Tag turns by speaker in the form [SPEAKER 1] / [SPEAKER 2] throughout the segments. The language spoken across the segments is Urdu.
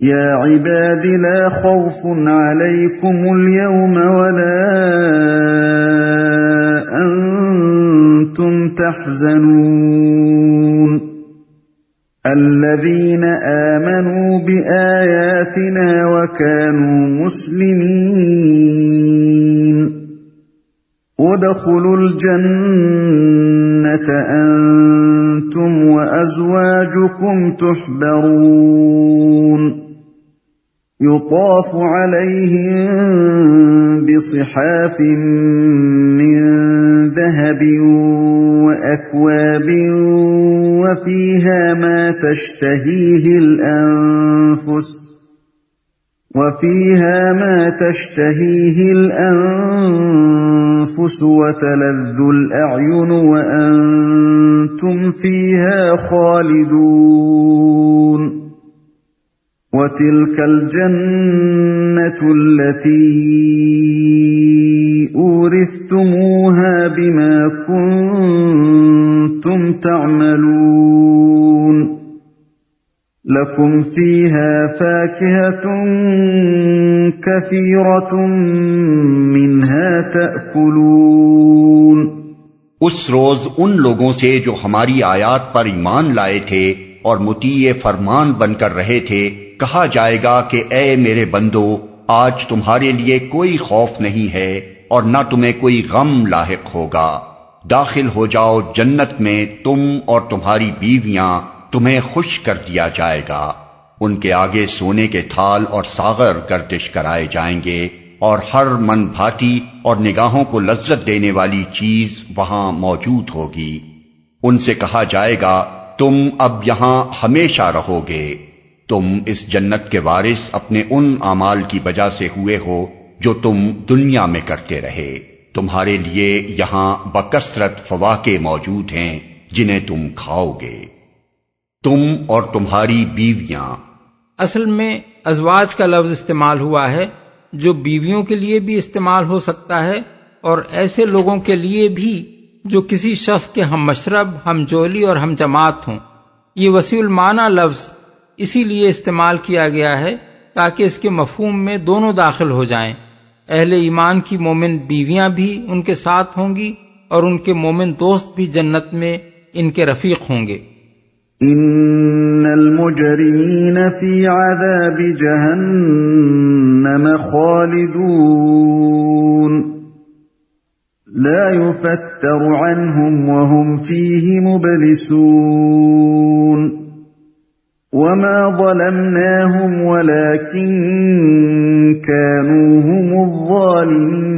[SPEAKER 1] يا عباد لا خوف عليكم اليوم ولا أنتم تحزنون الذين آمنوا بآياتنا وكانوا مسلمين ادخلوا الجنة أنتم وأزواجكم تحبرون يطاف عليهم بصحاف من ذهب واكواب وفيها ما تشتهيه الانفس وفيها ما تشتهيه الانفس وتلذ الاعين وانتم فيها خالدون وتلك الجنة التي أورثتموها بما كنتم تعملون لكم فيها فاكهة كثيرة منها تأكلون
[SPEAKER 2] اس روز ان لوگوں سے جو ہماری آیات پر ایمان لائے تھے اور متیع فرمان بن کر رہے تھے کہا جائے گا کہ اے میرے بندو، آج تمہارے لیے کوئی خوف نہیں ہے اور نہ تمہیں کوئی غم لاحق ہوگا۔ داخل ہو جاؤ جنت میں، تم اور تمہاری بیویاں، تمہیں خوش کر دیا جائے گا۔ ان کے آگے سونے کے تھال اور ساغر گردش کرائے جائیں گے اور ہر من بھاتی اور نگاہوں کو لذت دینے والی چیز وہاں موجود ہوگی۔ ان سے کہا جائے گا، تم اب یہاں ہمیشہ رہو گے۔ تم اس جنت کے وارث اپنے ان اعمال کی وجہ سے ہوئے ہو جو تم دنیا میں کرتے رہے۔ تمہارے لیے یہاں بکثرت فواقع موجود ہیں جنہیں تم کھاؤ گے۔ تم اور تمہاری بیویاں۔
[SPEAKER 3] اصل میں ازواج کا لفظ استعمال ہوا ہے جو بیویوں کے لیے بھی استعمال ہو سکتا ہے اور ایسے لوگوں کے لیے بھی جو کسی شخص کے ہم مشرب، ہم جولی اور ہم جماعت ہوں۔ یہ وسیع المعنی لفظ اسی لیے استعمال کیا گیا ہے تاکہ اس کے مفہوم میں دونوں داخل ہو جائیں۔ اہل ایمان کی مومن بیویاں بھی ان کے ساتھ ہوں گی اور ان کے مومن دوست بھی جنت میں ان کے رفیق ہوں گے۔
[SPEAKER 1] ان المجرمین فی عذاب جہنم خالدون۔ لا يفتر عنهم وهم فيه مبلسون۔ وما ظلمناهم ولكن كانوا هم الظالمين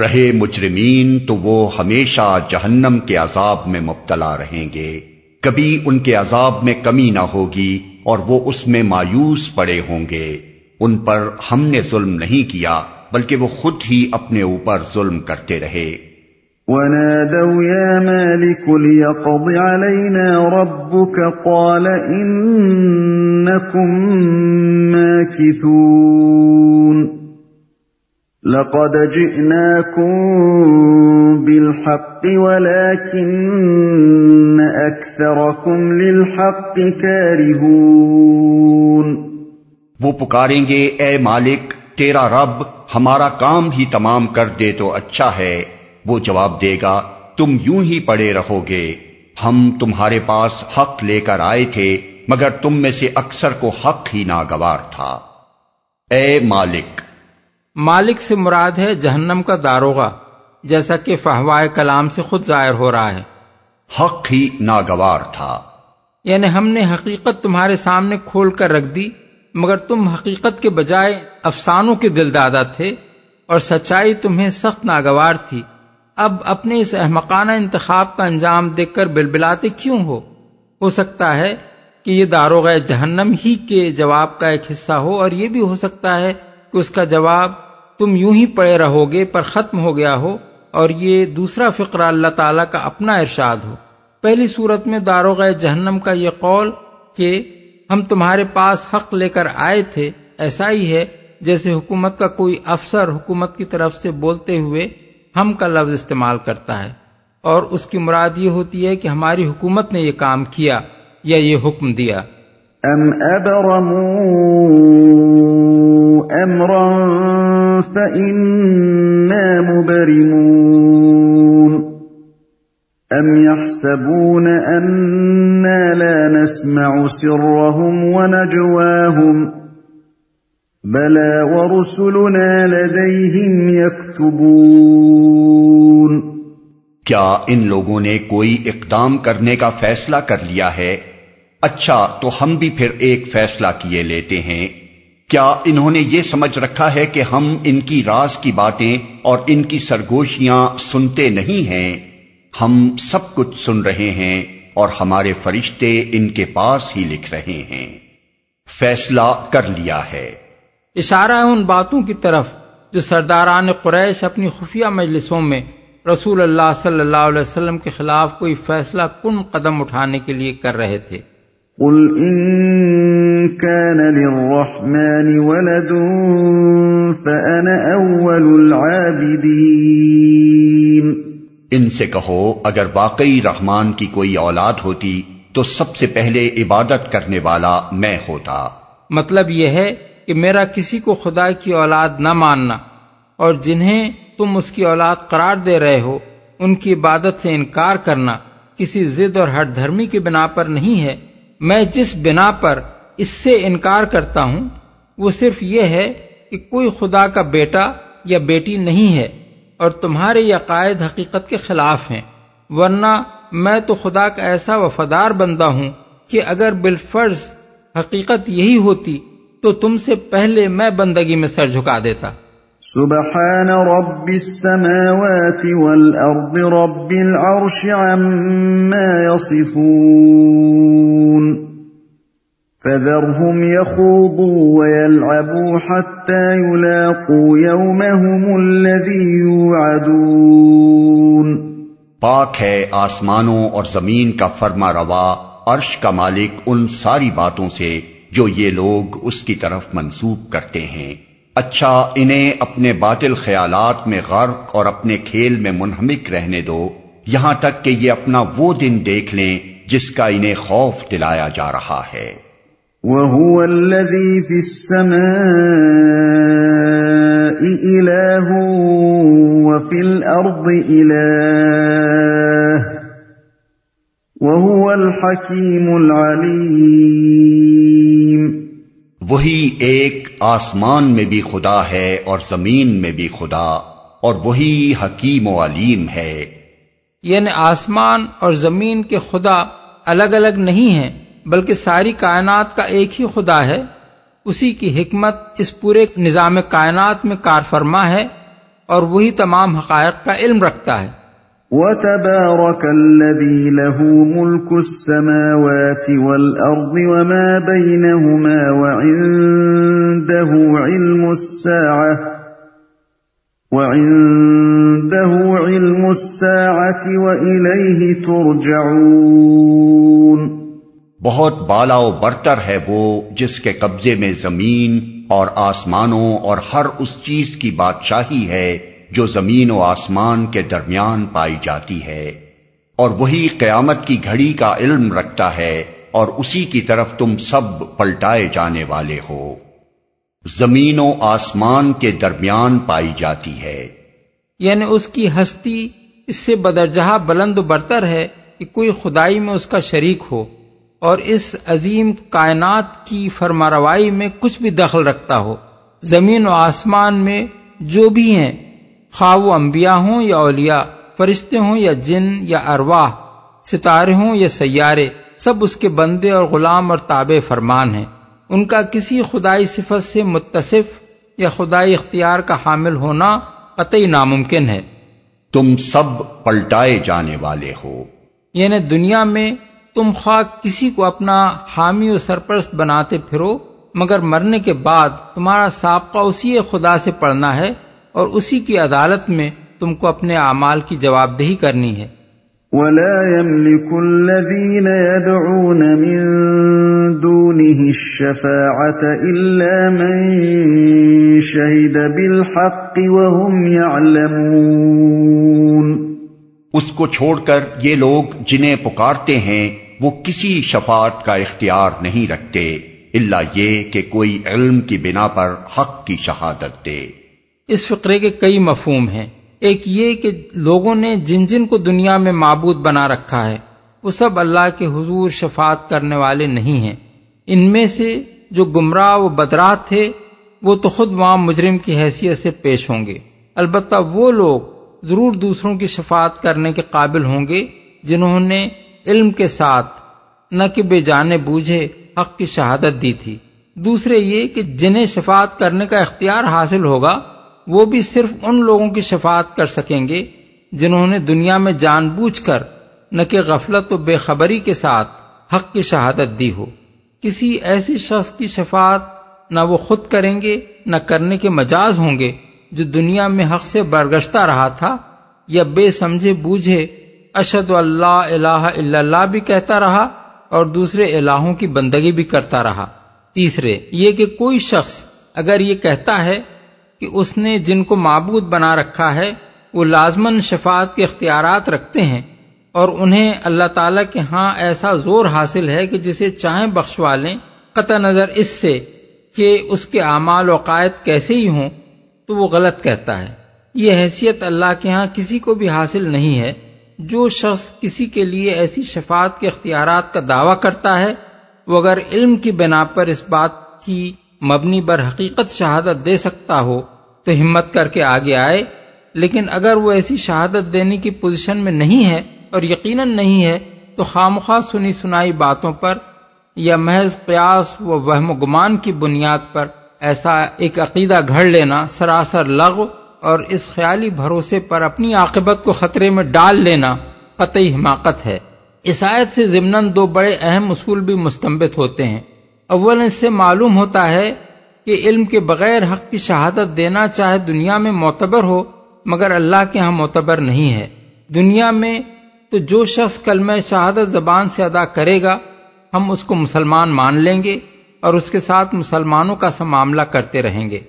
[SPEAKER 2] رہے مجرمین تو وہ ہمیشہ جہنم کے عذاب میں مبتلا رہیں گے۔ کبھی ان کے عذاب میں کمی نہ ہوگی اور وہ اس میں مایوس پڑے ہوں گے۔ ان پر ہم نے ظلم نہیں کیا، بلکہ وہ خود ہی اپنے اوپر ظلم کرتے رہے۔
[SPEAKER 1] ونادوا يا مالك ليقض علينا ربك قال إنكم ماكثون لقد جئناكم بالحق ولكن أكثركم للحق كارهون
[SPEAKER 2] وہ پکاریں گے، اے مالک، تیرا رب ہمارا کام ہی تمام کر دے تو اچھا ہے۔ وہ جواب دے گا تم یوں ہی پڑے رہو گے۔ ہم تمہارے پاس حق لے کر آئے تھے مگر تم میں سے اکثر کو حق ہی ناگوار تھا۔ اے مالک۔
[SPEAKER 3] مالک سے مراد ہے جہنم کا داروغہ جیسا کہ فہوائے کلام سے خود ظاہر ہو رہا ہے۔
[SPEAKER 2] حق ہی ناگوار تھا۔
[SPEAKER 3] یعنی ہم نے حقیقت تمہارے سامنے کھول کر رکھ دی مگر تم حقیقت کے بجائے افسانوں کے دل دادا تھے اور سچائی تمہیں سخت ناگوار تھی۔ اب اپنے اس احمقانہ انتخاب کا انجام دیکھ کر بلبلاتے کیوں ہو؟ ہو سکتا ہے کہ یہ داروغ جہنم ہی کے جواب کا ایک حصہ ہو اور یہ بھی ہو سکتا ہے کہ اس کا جواب تم یوں ہی پڑے رہو گے پر ختم ہو گیا ہو اور یہ دوسرا فقرہ اللہ تعالیٰ کا اپنا ارشاد ہو۔ پہلی صورت میں داروغ جہنم کا یہ قول کہ ہم تمہارے پاس حق لے کر آئے تھے، ایسا ہی ہے، جیسے حکومت کا کوئی افسر حکومت کی طرف سے بولتے ہوئے ہم کا لفظ استعمال کرتا ہے اور اس کی مراد یہ ہوتی ہے کہ ہماری حکومت نے یہ کام کیا یا یہ حکم دیا۔
[SPEAKER 1] أَمْ أَبْرَمُوا أَمْرًا فَإِنَّا مُبْرِمُونَ أَمْ يَحْسَبُونَ أَنَّا لَا نَسْمَعُ سِرَّهُمْ وَنَجْوَاهُمْ بَلَى وَرُسُلُنَا لَدَيْهِمْ يَكْتُبُونَ
[SPEAKER 2] کیا ان لوگوں نے کوئی اقدام کرنے کا فیصلہ کر لیا ہے؟ اچھا تو ہم بھی پھر ایک فیصلہ کیے لیتے ہیں۔ کیا انہوں نے یہ سمجھ رکھا ہے کہ ہم ان کی راز کی باتیں اور ان کی سرگوشیاں سنتے نہیں ہیں؟ ہم سب کچھ سن رہے ہیں اور ہمارے فرشتے ان کے پاس ہی لکھ رہے ہیں۔ فیصلہ کر لیا ہے۔
[SPEAKER 3] اشارہ ہے ان باتوں کی طرف جو سرداران قریش اپنی خفیہ مجلسوں میں رسول اللہ صلی اللہ علیہ وسلم کے خلاف کوئی فیصلہ کن قدم اٹھانے کے لیے کر رہے تھے۔
[SPEAKER 1] قل ان كان للرحمن ولد فانا اول العابدين۔
[SPEAKER 2] ان سے کہو اگر واقعی رحمان کی کوئی اولاد ہوتی تو سب سے پہلے عبادت کرنے والا میں ہوتا۔
[SPEAKER 3] مطلب یہ ہے کہ میرا کسی کو خدا کی اولاد نہ ماننا اور جنہیں تم اس کی اولاد قرار دے رہے ہو، ان کی عبادت سے انکار کرنا کسی ضد اور ہٹ دھرمی کی بنا پر نہیں ہے۔ میں جس بنا پر اس سے انکار کرتا ہوں، وہ صرف یہ ہے کہ کوئی خدا کا بیٹا یا بیٹی نہیں ہے اور تمہارے یہ عقائد حقیقت کے خلاف ہیں۔ ورنہ میں تو خدا کا ایسا وفادار بندہ ہوں کہ اگر بالفرض حقیقت یہی ہوتی تو تم سے پہلے میں بندگی میں سر جھکا دیتا۔
[SPEAKER 1] سبحان رب السماوات والأرض رب العرش عما يصفون۔ فذرهم يخوضوا ويلعبوا حتى يلاقوا يومهم الذي يوعدون۔
[SPEAKER 2] پاک ہے آسمانوں اور زمین کا فرما روا عرش کا مالک ان ساری باتوں سے جو یہ لوگ اس کی طرف منسوب کرتے ہیں۔ اچھا انہیں اپنے باطل خیالات میں غرق اور اپنے کھیل میں منہمک رہنے دو۔ یہاں تک کہ یہ اپنا وہ دن دیکھ لیں جس کا انہیں خوف دلایا جا رہا ہے۔
[SPEAKER 1] وَهُوَ الَّذِي فِي السَّمَاءِ إِلَاهٌ وَفِي الْأَرْضِ إِلَاهٌ وَهُوَ الْحَكِيمُ الْعَلِيمُ
[SPEAKER 2] وہی ایک آسمان میں بھی خدا ہے اور زمین میں بھی خدا اور وہی حکیم و علیم ہے۔
[SPEAKER 3] یعنی آسمان اور زمین کے خدا الگ الگ نہیں ہیں، بلکہ ساری کائنات کا ایک ہی خدا ہے۔ اسی کی حکمت اس پورے نظام کائنات میں کار فرما ہے اور وہی تمام حقائق کا علم رکھتا ہے۔
[SPEAKER 1] وتبارك الذي له ملك السماوات والأرض وما بينهما وعنده علم الساعة وعنده علم الساعة وإليه ترجعون
[SPEAKER 2] بہت بالا و برتر ہے وہ جس کے قبضے میں زمین اور آسمانوں اور ہر اس چیز کی بادشاہی ہے جو زمین و آسمان کے درمیان پائی جاتی ہے، اور وہی قیامت کی گھڑی کا علم رکھتا ہے، اور اسی کی طرف تم سب پلٹائے جانے والے ہو۔ زمین و آسمان کے درمیان پائی جاتی ہے۔
[SPEAKER 3] یعنی اس کی ہستی اس سے بدرجہ بلند و برتر ہے کہ کوئی خدائی میں اس کا شریک ہو، اور اس عظیم کائنات کی فرما روائی میں کچھ بھی دخل رکھتا ہو۔ زمین و آسمان میں جو بھی ہیں خواہ وہ انبیاء ہوں یا اولیاء فرشتے ہوں یا جن یا ارواح ستارے ہوں یا سیارے سب اس کے بندے اور غلام اور تابع فرمان ہیں۔ ان کا کسی خدائی صفت سے متصف یا خدائی اختیار کا حامل ہونا قطعی ناممکن ہے۔
[SPEAKER 2] تم سب پلٹائے جانے والے ہو۔
[SPEAKER 3] یعنی دنیا میں تم خواہ کسی کو اپنا حامی و سرپرست بناتے پھرو مگر مرنے کے بعد تمہارا سابقہ اسی خدا سے پڑھنا ہے اور اسی کی عدالت میں تم کو اپنے اعمال کی جواب دہی کرنی ہے۔
[SPEAKER 1] ولا يملك الذين يدعون من دونه الشفاعة إلا من شهد بالحق وهم يعلمون۔
[SPEAKER 2] اس کو چھوڑ کر یہ لوگ جنہیں پکارتے ہیں وہ کسی شفاعت کا اختیار نہیں رکھتے اللہ یہ کہ کوئی علم کی بنا پر حق کی شہادت دے۔
[SPEAKER 3] اس فقرے کے کئی مفہوم ہیں۔ ایک یہ کہ لوگوں نے جن جن کو دنیا میں معبود بنا رکھا ہے، وہ سب اللہ کے حضور شفاعت کرنے والے نہیں ہیں۔ ان میں سے جو گمراہ و بدراہ تھے، وہ تو خود وہاں مجرم کی حیثیت سے پیش ہوں گے۔ البتہ وہ لوگ ضرور دوسروں کی شفاعت کرنے کے قابل ہوں گے، جنہوں نے علم کے ساتھ نہ کہ بے جانے بوجھے حق کی شہادت دی تھی۔ دوسرے یہ کہ جنہیں شفاعت کرنے کا اختیار حاصل ہوگا وہ بھی صرف ان لوگوں کی شفاعت کر سکیں گے جنہوں نے دنیا میں جان بوجھ کر نہ کہ غفلت و بے خبری کے ساتھ حق کی شہادت دی ہو۔ کسی ایسے شخص کی شفاعت نہ وہ خود کریں گے، نہ کرنے کے مجاز ہوں گے جو دنیا میں حق سے برگشتہ رہا تھا یا بے سمجھے بوجھے اشد اللہ الہ الا اللہ بھی کہتا رہا اور دوسرے الہوں کی بندگی بھی کرتا رہا۔ تیسرے، یہ کہ کوئی شخص اگر یہ کہتا ہے کہ اس نے جن کو معبود بنا رکھا ہے، وہ لازمن شفاعت کے اختیارات رکھتے ہیں اور انہیں اللہ تعالی کے ہاں ایسا زور حاصل ہے کہ جسے چاہیں بخشوا لیں۔ قطع نظر اس سے کہ اس کے اعمال و عقائد کیسے ہی ہوں تو وہ غلط کہتا ہے۔ یہ حیثیت اللہ کے ہاں کسی کو بھی حاصل نہیں ہے۔ جو شخص کسی کے لیے ایسی شفاعت کے اختیارات کا دعویٰ کرتا ہے، وہ اگر علم کی بنا پر اس بات کی مبنی بر حقیقت شہادت دے سکتا ہو تو ہمت کر کے آگے آئے، لیکن اگر وہ ایسی شہادت دینے کی پوزیشن میں نہیں ہے اور یقیناً نہیں ہے، تو خامخواہ سنی سنائی باتوں پر یا محض قیاس و وہم و گمان کی بنیاد پر ایسا ایک عقیدہ گھڑ لینا سراسر لغو اور اس خیالی بھروسے پر اپنی عاقبت کو خطرے میں ڈال لینا قطعی حماقت ہے۔ اس آیت سے ضمن دو بڑے اہم اصول بھی مستمت ہوتے ہیں۔ اول اس سے معلوم ہوتا ہے کہ علم کے بغیر حق کی شہادت دینا چاہے دنیا میں معتبر ہو، مگر اللہ کے ہاں معتبر نہیں ہے۔ دنیا میں تو جو شخص کلمہ شہادت زبان سے ادا کرے گا، ہم اس کو مسلمان مان لیں گے اور اس کے ساتھ مسلمانوں کا سا معاملہ کرتے رہیں گے۔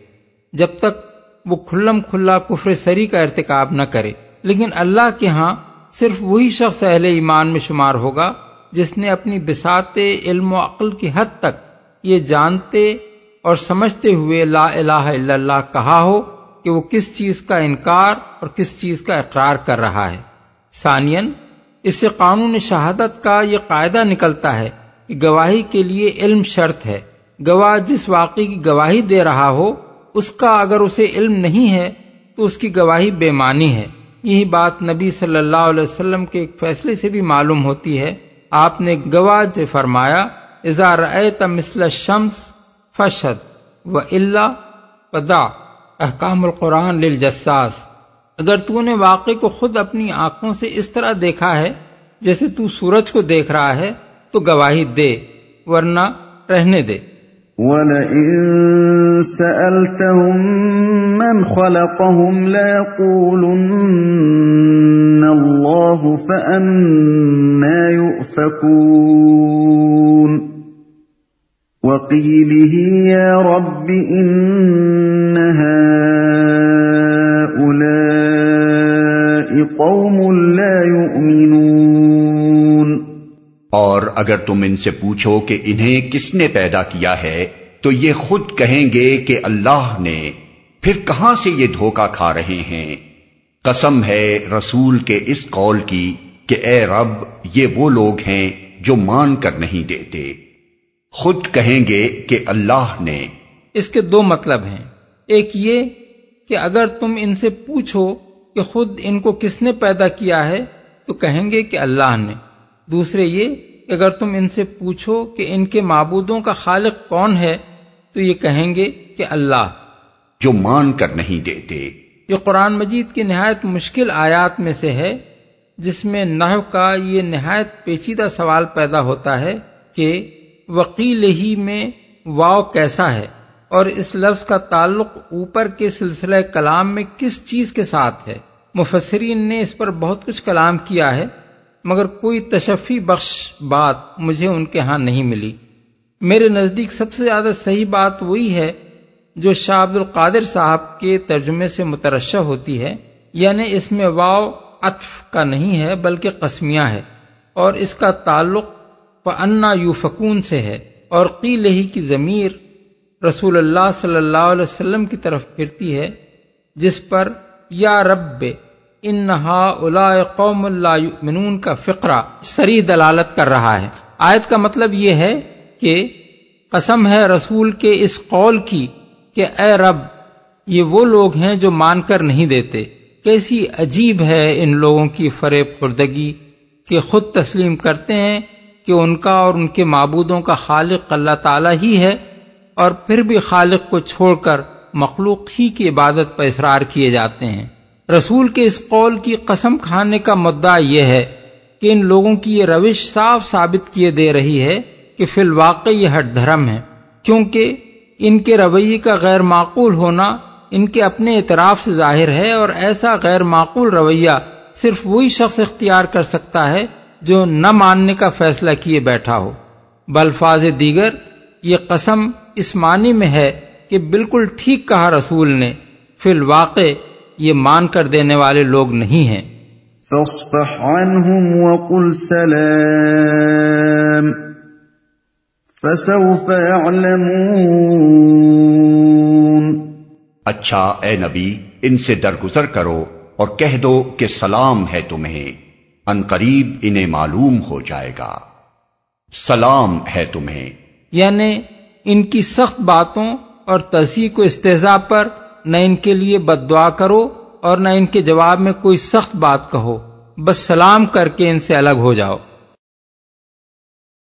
[SPEAKER 3] جب تک وہ کھلم کھلا کفر سری کا ارتکاب نہ کرے۔ لیکن اللہ کے ہاں صرف وہی شخص اہل ایمان میں شمار ہوگا، جس نے اپنی بساط علم و عقل کی حد تک یہ جانتے اور سمجھتے ہوئے لا الہ الا اللہ کہا ہو کہ وہ کس چیز کا انکار اور کس چیز کا اقرار کر رہا ہے۔ ثانین اس سے قانون شہادت کا یہ قاعدہ نکلتا ہے کہ گواہی کے لیے علم شرط ہے۔ گواہ جس واقعی کی گواہی دے رہا ہو، اس کا اگر اسے علم نہیں ہے، تو اس کی گواہی بے معنی ہے۔ یہی بات نبی صلی اللہ علیہ وسلم کے ایک فیصلے سے بھی معلوم ہوتی ہے۔ آپ نے گواہ سے فرمایا اظہار مثل شمس فشد و اللہ پدا احکام القرآن للجساس۔ اگر تو نے واقع کو خود اپنی آنکھوں سے اس طرح دیکھا ہے، جیسے تو سورج کو دیکھ رہا ہے، تو گواہی دے، ورنہ رہنے دے۔
[SPEAKER 1] وَلَئِن سَأَلْتَهُم مَّنْ خَلَقَهُمْ لَيَقُولُنَّ اللَّهُ فَأَنَّا يُؤْفَكُونَ۔ وَقِيلِهِ يَا رَبِّ إِنَّ هَٰؤُلَاءِ قَوْمٌ لَّا يُؤْمِنُونَ
[SPEAKER 2] اور اگر تم ان سے پوچھو کہ انہیں کس نے پیدا کیا ہے، تو یہ خود کہیں گے کہ اللہ نے۔ پھر کہاں سے یہ دھوکا کھا رہے ہیں؟ قسم ہے رسول کے اس قول کی کہ اے رب، یہ وہ لوگ ہیں جو مان کر نہیں دیتے۔ خود کہیں گے کہ اللہ نے۔
[SPEAKER 3] اس کے دو مطلب ہیں۔ ایک یہ کہ اگر تم ان سے پوچھو کہ خود ان کو کس نے پیدا کیا ہے تو کہیں گے کہ اللہ نے۔ دوسرے یہ کہ اگر تم ان سے پوچھو کہ ان کے معبودوں کا خالق کون ہے تو یہ کہیں گے کہ اللہ۔
[SPEAKER 2] جو مان کر نہیں دیتے۔
[SPEAKER 3] یہ قرآن مجید کی نہایت مشکل آیات میں سے ہے جس میں نحو کا یہ نہایت پیچیدہ سوال پیدا ہوتا ہے کہ وکیل ہی میں واؤ کیسا ہے اور اس لفظ کا تعلق اوپر کے سلسلہ کلام میں کس چیز کے ساتھ ہے؟ مفسرین نے اس پر بہت کچھ کلام کیا ہے، مگر کوئی تشفی بخش بات مجھے ان کے ہاں نہیں ملی۔ میرے نزدیک سب سے زیادہ صحیح بات وہی ہے جو شاہ عبد القادر صاحب کے ترجمے سے مترشہ ہوتی ہے یعنی اس میں واؤ اطف کا نہیں ہے، بلکہ قسمیہ ہے۔ اور اس کا تعلق فنا یو فکون سے ہے۔ اور قیل ہی کی ضمیر رسول اللہ صلی اللہ علیہ وسلم کی طرف پھرتی ہے، جس پر یا رب، انہا الا قوم اللہ یؤمنون کا فقرہ سری دلالت کر رہا ہے۔ آیت کا مطلب یہ ہے کہ قسم ہے رسول کے اس قول کی کہ اے رب، یہ وہ لوگ ہیں جو مان کر نہیں دیتے۔ کیسی عجیب ہے ان لوگوں کی فریب خوردگی کہ خود تسلیم کرتے ہیں کہ ان کا اور ان کے معبودوں کا خالق اللہ تعالی ہی ہے اور پھر بھی خالق کو چھوڑ کر مخلوق ہی کی عبادت پر اصرار کیے جاتے ہیں۔ رسول کے اس قول کی قسم کھانے کا مدعا یہ ہے کہ ان لوگوں کی یہ روش صاف ثابت کیے دے رہی ہے کہ فی الواقع یہ ہٹ دھرم ہے کیونکہ ان کے رویے کا غیر معقول ہونا ان کے اپنے اعتراف سے ظاہر ہے اور ایسا غیر معقول رویہ صرف وہی شخص اختیار کر سکتا ہے جو نہ ماننے کا فیصلہ کیے بیٹھا ہو۔ بلفاظ دیگر یہ قسم اس معنی میں ہے کہ بالکل ٹھیک کہا رسول نے فی الواقع یہ مان کر دینے والے لوگ نہیں ہیں۔
[SPEAKER 1] فاصفح عنهم وقل سلام فسوف يعلمون۔
[SPEAKER 2] اچھا اے نبی ان سے درگزر کرو اور کہہ دو کہ سلام ہے تمہیں۔ ان قریب انہیں معلوم ہو جائے گا۔ سلام ہے تمہیں۔
[SPEAKER 3] یعنی ان کی سخت باتوں اور تصحیح کو استحضاء پر نہ ان کے لیے بد دعا کرو اور نہ ان کے جواب میں کوئی سخت بات کہو۔ بس سلام کر کے ان سے الگ ہو جاؤ۔